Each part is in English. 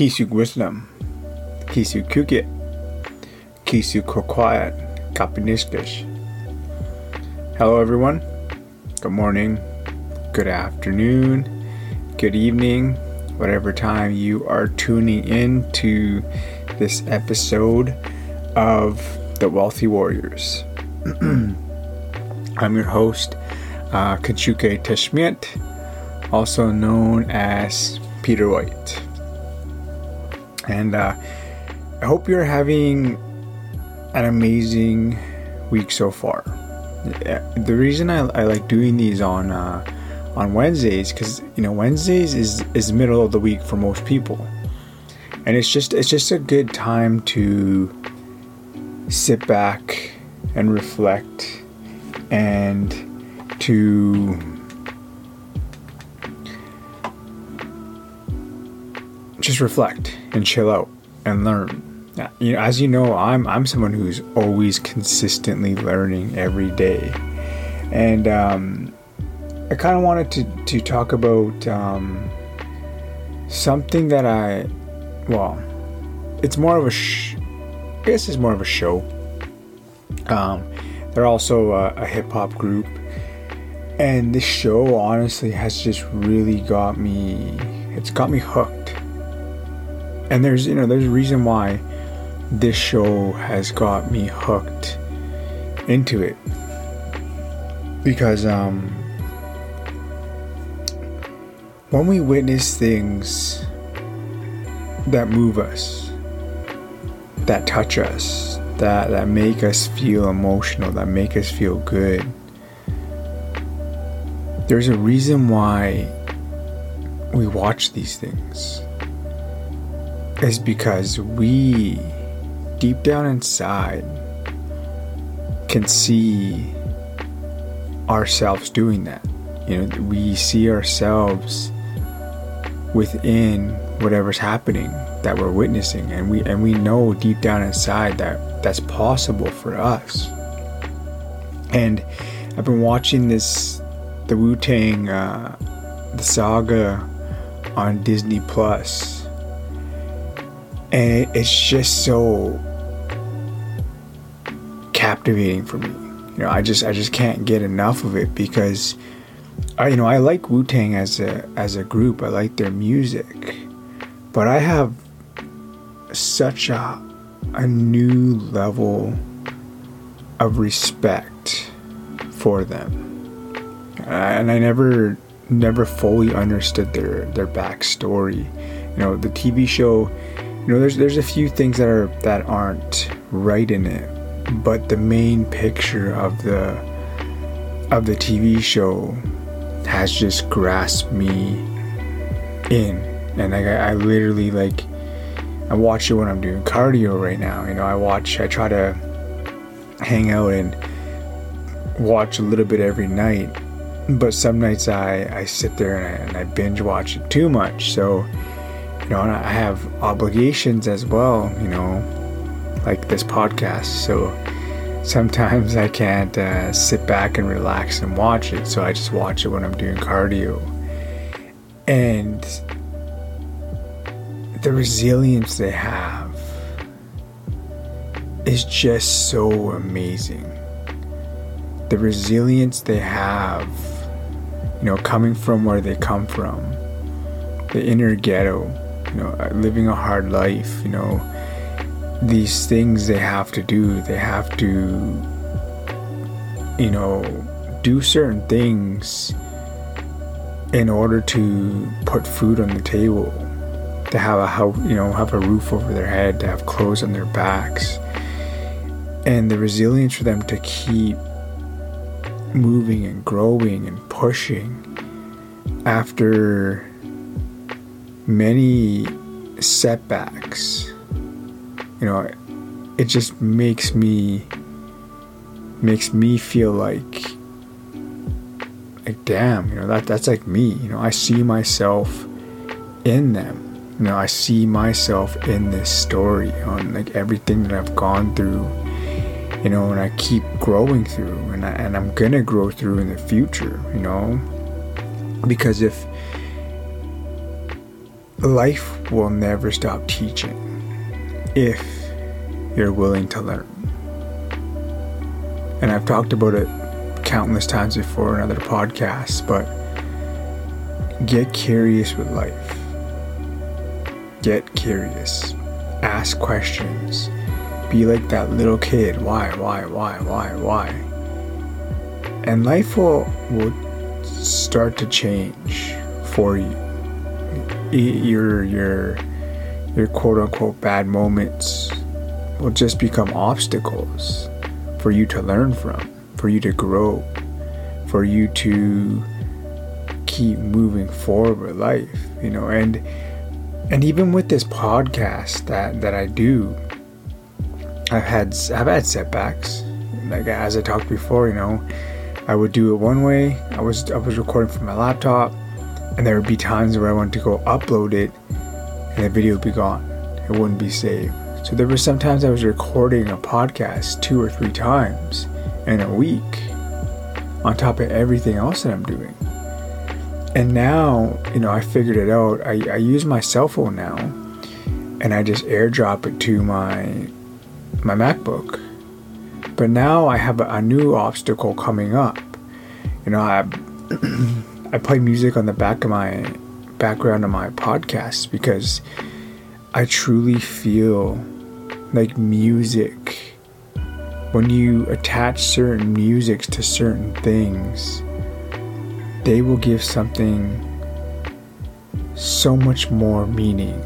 Kisug Wisdom, Kisu Kukit, Kisu Kokwayat, Kapinishkish. Hello, everyone. Good morning, good afternoon, good evening, whatever time you are tuning in to this episode of The Wealthy Warriors. I'm your host, uh, Kachuke Teshmiet, also known as Peter White. And uh, I hope you're having an amazing week so far. The reason I, I like doing these on uh, on Wednesdays because you know Wednesdays is is middle of the week for most people, and it's just it's just a good time to sit back and reflect and to just reflect and chill out and learn. You know, as you know, I'm I'm someone who's always consistently learning every day, and um, I kind of wanted to to talk about um, something that I, well, it's more of a, sh- I guess it's more of a show. Um, they're also a, a hip hop group, and this show honestly has just really got me. It's got me hooked and there's you know there's a reason why this show has got me hooked into it. Because um when we witness things that move us that touch us that that make us feel emotional that make us feel good there's a reason why we watch these things is because we, deep down inside, can see ourselves doing that. You know, we see ourselves within whatever's happening that we're witnessing, and we and we know deep down inside that that's possible for us. And I've been watching this, the Wu Tang, uh, the saga on Disney Plus and it's just so captivating for me. You know, I just I just can't get enough of it because I you know I like Wu Tang as a as a group. I like their music, but I have such a a new level of respect for them, and I never never fully understood their their backstory. You know, the TV show you know there's there's a few things that are that aren't right in it but the main picture of the of the TV show has just grasped me in. And like I, I literally like I watch it when I'm doing cardio right now you know I watch I try to hang out and watch a little bit every night but some nights I, I sit there and I, and I binge watch it too much. So know, I have obligations as well, you know, like this podcast. So sometimes I can't uh, sit back and relax and watch it. So I just watch it when I'm doing cardio. And the resilience they have is just so amazing. The resilience they have, you know, coming from where they come from, the inner ghetto you know, uh, living a hard life, you know, these things they have to do. They have to, you know, do certain things in order to put food on the table, to have a house, you know, have a roof over their head, to have clothes on their backs, and the resilience for them to keep moving and growing and pushing after many setbacks, you know, it just makes me makes me feel like like damn, you know, that that's like me, you know, I see myself in them. You know, I see myself in this story on like everything that I've gone through, you know, and I keep growing through and I, and I'm to grow through in the future, you know? Because if life will never stop teaching if you're willing to learn. And I've talked about it countless times before in other podcasts, but get curious with life. Get curious. Ask questions. Be like that little kid. Why, why, why, why, why? And life will, will start to change for you. Your, your, your quote unquote bad moments will just become obstacles for you to learn from, for you to grow, for you to keep moving forward with life, you know, and and even with this podcast that that I do, I've had I've had setbacks. Like as I talked before, you know, I would do it one way. I was I was recording from my laptop, and there would be times where I wanted to go upload it, and the video would be gone. It wouldn't be saved. So there were sometimes I was recording a podcast two or three times in a week, on top of everything else that I'm doing. And now, you know, I figured it out. I, I use my cell phone now, and I just airdrop it to my my MacBook. But now I have a, a new obstacle coming up. You know, I I play music on the back of my background of my podcast because I truly feel like music, when you attach certain musics to certain things, they will give something so much more meaning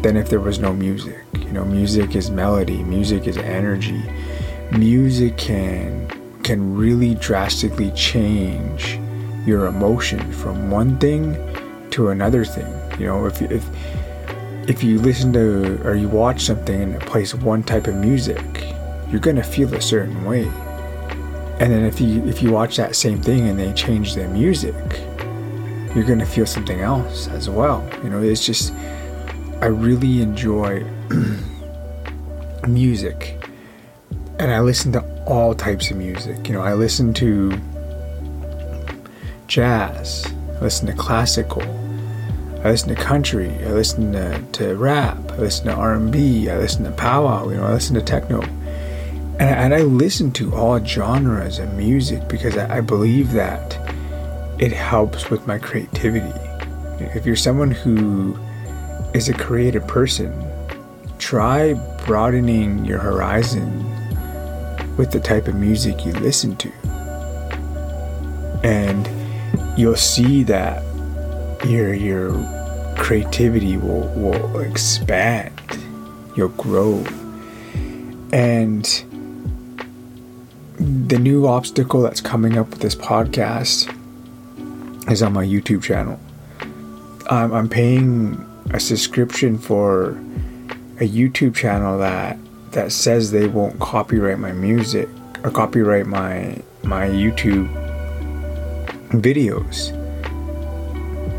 than if there was no music. You know, music is melody, music is energy. Music can can really drastically change your emotion from one thing to another thing. You know, if if if you listen to or you watch something and it plays one type of music, you're gonna feel a certain way. And then if you if you watch that same thing and they change the music, you're gonna feel something else as well. You know, it's just I really enjoy music. And I listen to all types of music. You know, I listen to jazz, I listen to classical, I listen to country. I listen to, to rap. I listen to R&B. I listen to powwow. You know, I listen to techno, and, and I listen to all genres of music because I, I believe that it helps with my creativity. If you're someone who is a creative person, try broadening your horizon with the type of music you listen to, and you'll see that your your creativity will will expand you'll grow. And the new obstacle that's coming up with this podcast is on my youtube channel. I'm, I'm paying a subscription for a youtube channel that that says they won't copyright my music or copyright my my youtube videos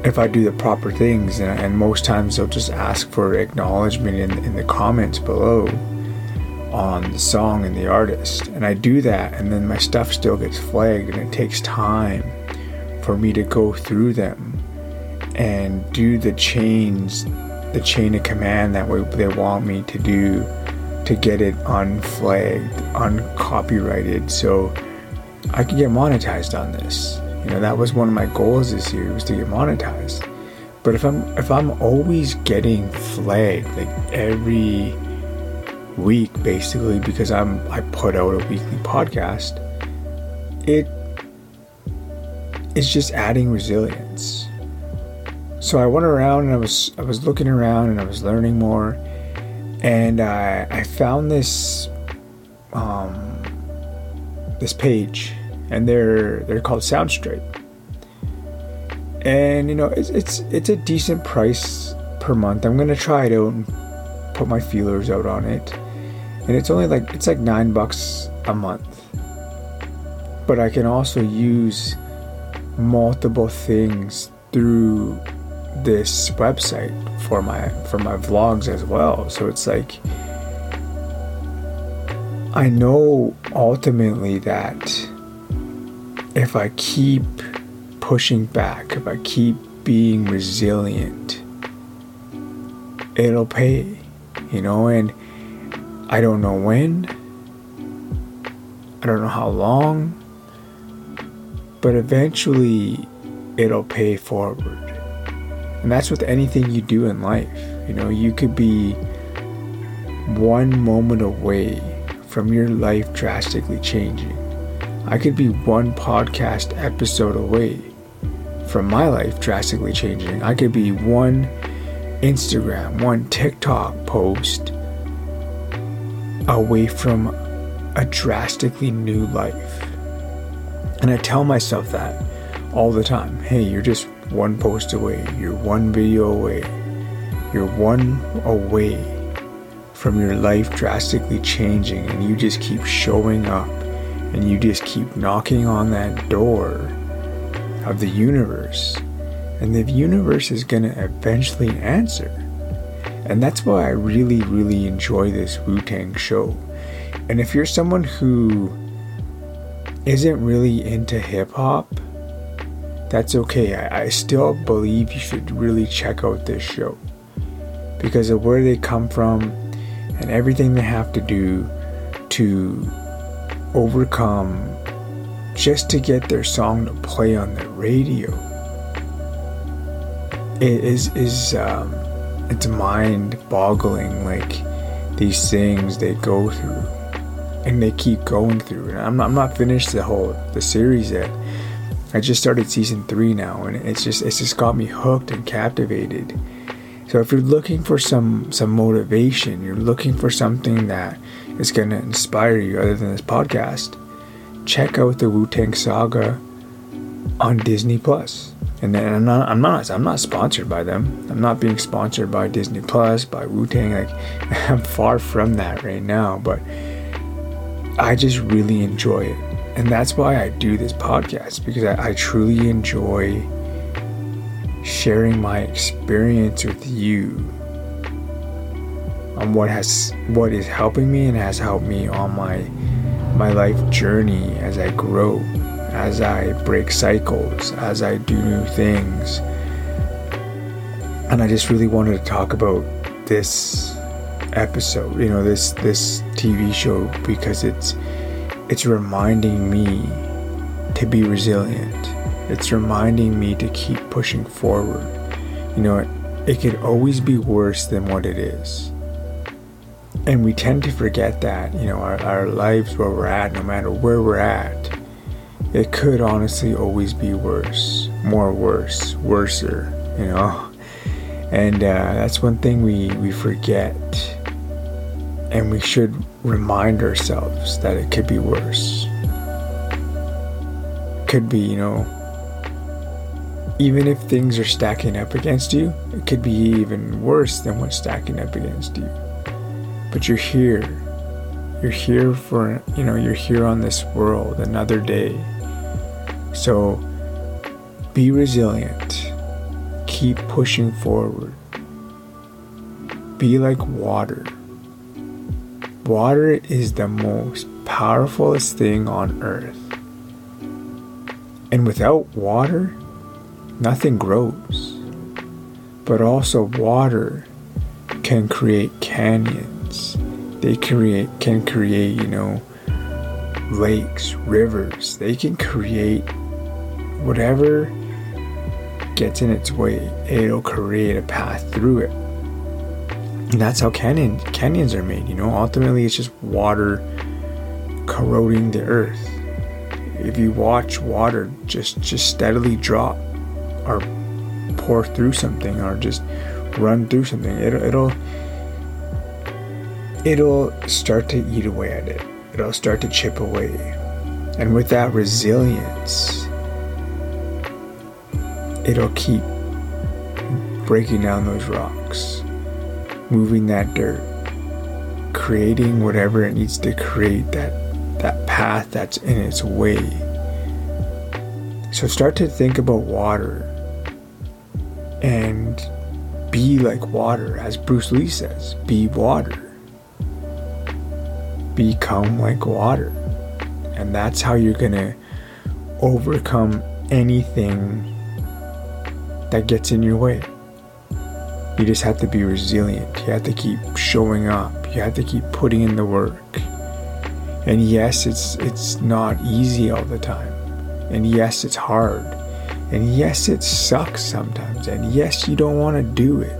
if I do the proper things, and, and most times they'll just ask for acknowledgement in, in the comments below on the song and the artist. And I do that, and then my stuff still gets flagged, and it takes time for me to go through them and do the chains, the chain of command that they want me to do to get it unflagged, uncopyrighted, so I can get monetized on this. You know, that was one of my goals this year was to get monetized. But if I'm if I'm always getting flagged like every week basically because I'm I put out a weekly podcast, it it's just adding resilience. So I went around and I was I was looking around and I was learning more and I I found this um this page and they're they're called Soundstripe. And you know, it's it's it's a decent price per month. I'm gonna try it out and put my feelers out on it. And it's only like it's like nine bucks a month. But I can also use multiple things through this website for my for my vlogs as well. So it's like I know ultimately that if I keep pushing back, if I keep being resilient, it'll pay, you know, and I don't know when, I don't know how long, but eventually it'll pay forward. And that's with anything you do in life. You know, you could be one moment away from your life drastically changing. I could be one podcast episode away from my life drastically changing. I could be one Instagram, one TikTok post away from a drastically new life. And I tell myself that all the time. Hey, you're just one post away, you're one video away, you're one away from your life drastically changing, and you just keep showing up and you just keep knocking on that door of the universe. And the universe is going to eventually answer. And that's why I really, really enjoy this Wu Tang show. And if you're someone who isn't really into hip hop, that's okay. I, I, still believe you should really check out this show because of where they come from and everything they have to do to overcome just to get their song to play on the radio. It is is um, it's mind boggling like these things they go through and they keep going through and I'm not, I'm not finished the whole the series yet I just started season three now and it's just it's just got me hooked and captivated so if you're looking for some some motivation you're looking for something that is going to inspire you other than this podcast check out the Wu-Tang Saga on Disney. Plus and then I'm not, I'm not I'm not sponsored by them. I'm not being sponsored by Disney Plus, by Wu Tang. Like I'm far from that right now, but I just really enjoy it, and that's why I do this podcast because I, I truly enjoy sharing my experience with you on what has what is helping me and has helped me on my my life journey as I grow as I break cycles, as I do new things. And I just really wanted to talk about this episode, you know, this this TV show because it's it's reminding me to be resilient. It's reminding me to keep pushing forward. You know, it, it could always be worse than what it is. And we tend to forget that, you know, our, our lives where we're at, no matter where we're at, it could honestly always be worse, more worse, worser, you know. And uh, that's one thing we, we forget. And we should remind ourselves that it could be worse. Could be, you know, even if things are stacking up against you, it could be even worse than what's stacking up against you. But you're here. You're here for, you know, you're here on this world another day so be resilient. Keep pushing forward. Be like water. Water is the most powerful thing on earth. And without water, nothing grows. But also, water can create canyons. They create can create, you know, lakes, rivers. They can create whatever gets in its way, it'll create a path through it. And that's how canyon, canyons are made, you know. Ultimately, it's just water corroding the earth. If you watch water just just steadily drop or pour through something or just run through something, it'll it'll it'll start to eat away at it. It'll start to chip away. And with that resilience, it'll keep breaking down those rocks, moving that dirt, creating whatever it needs to create that that path that's in its way. So start to think about water and be like water, as Bruce Lee says, be water. Become like water. And that's how you're gonna overcome anything that gets in your way. You just have to be resilient. You have to keep showing up. You have to keep putting in the work. And yes, it's it's not easy all the time. And yes, it's hard. And yes, it sucks sometimes. And yes, you don't want to do it.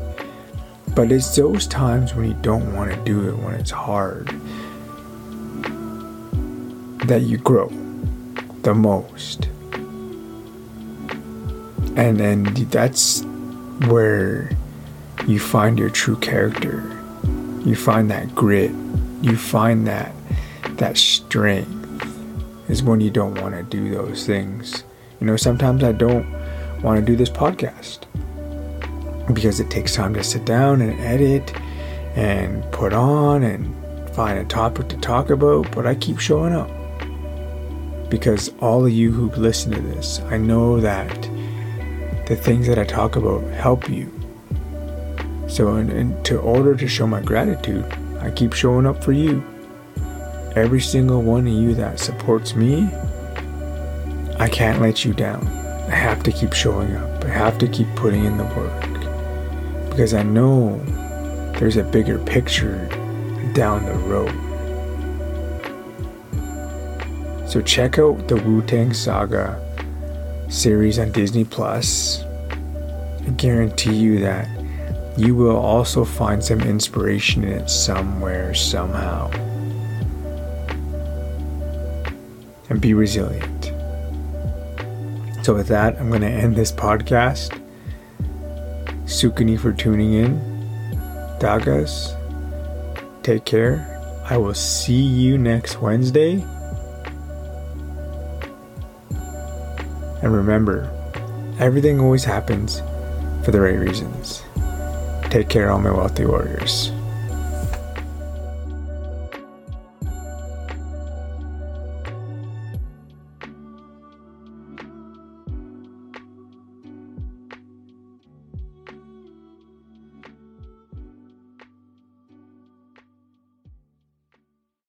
But it's those times when you don't want to do it, when it's hard, that you grow the most. And then that's where you find your true character. You find that grit. You find that that strength is when you don't want to do those things. You know, sometimes I don't want to do this podcast because it takes time to sit down and edit and put on and find a topic to talk about, but I keep showing up. Because all of you who listen to this, I know that the things that I talk about help you. So, in, in to order to show my gratitude, I keep showing up for you. Every single one of you that supports me, I can't let you down. I have to keep showing up. I have to keep putting in the work because I know there's a bigger picture down the road. So check out the Wu Tang Saga series on Disney Plus. I guarantee you that you will also find some inspiration in it somewhere, somehow. And be resilient. So, with that, I'm going to end this podcast. Sukani for tuning in. Dagas, take care. I will see you next Wednesday. And remember, everything always happens for the right reasons. Take care, all my wealthy warriors.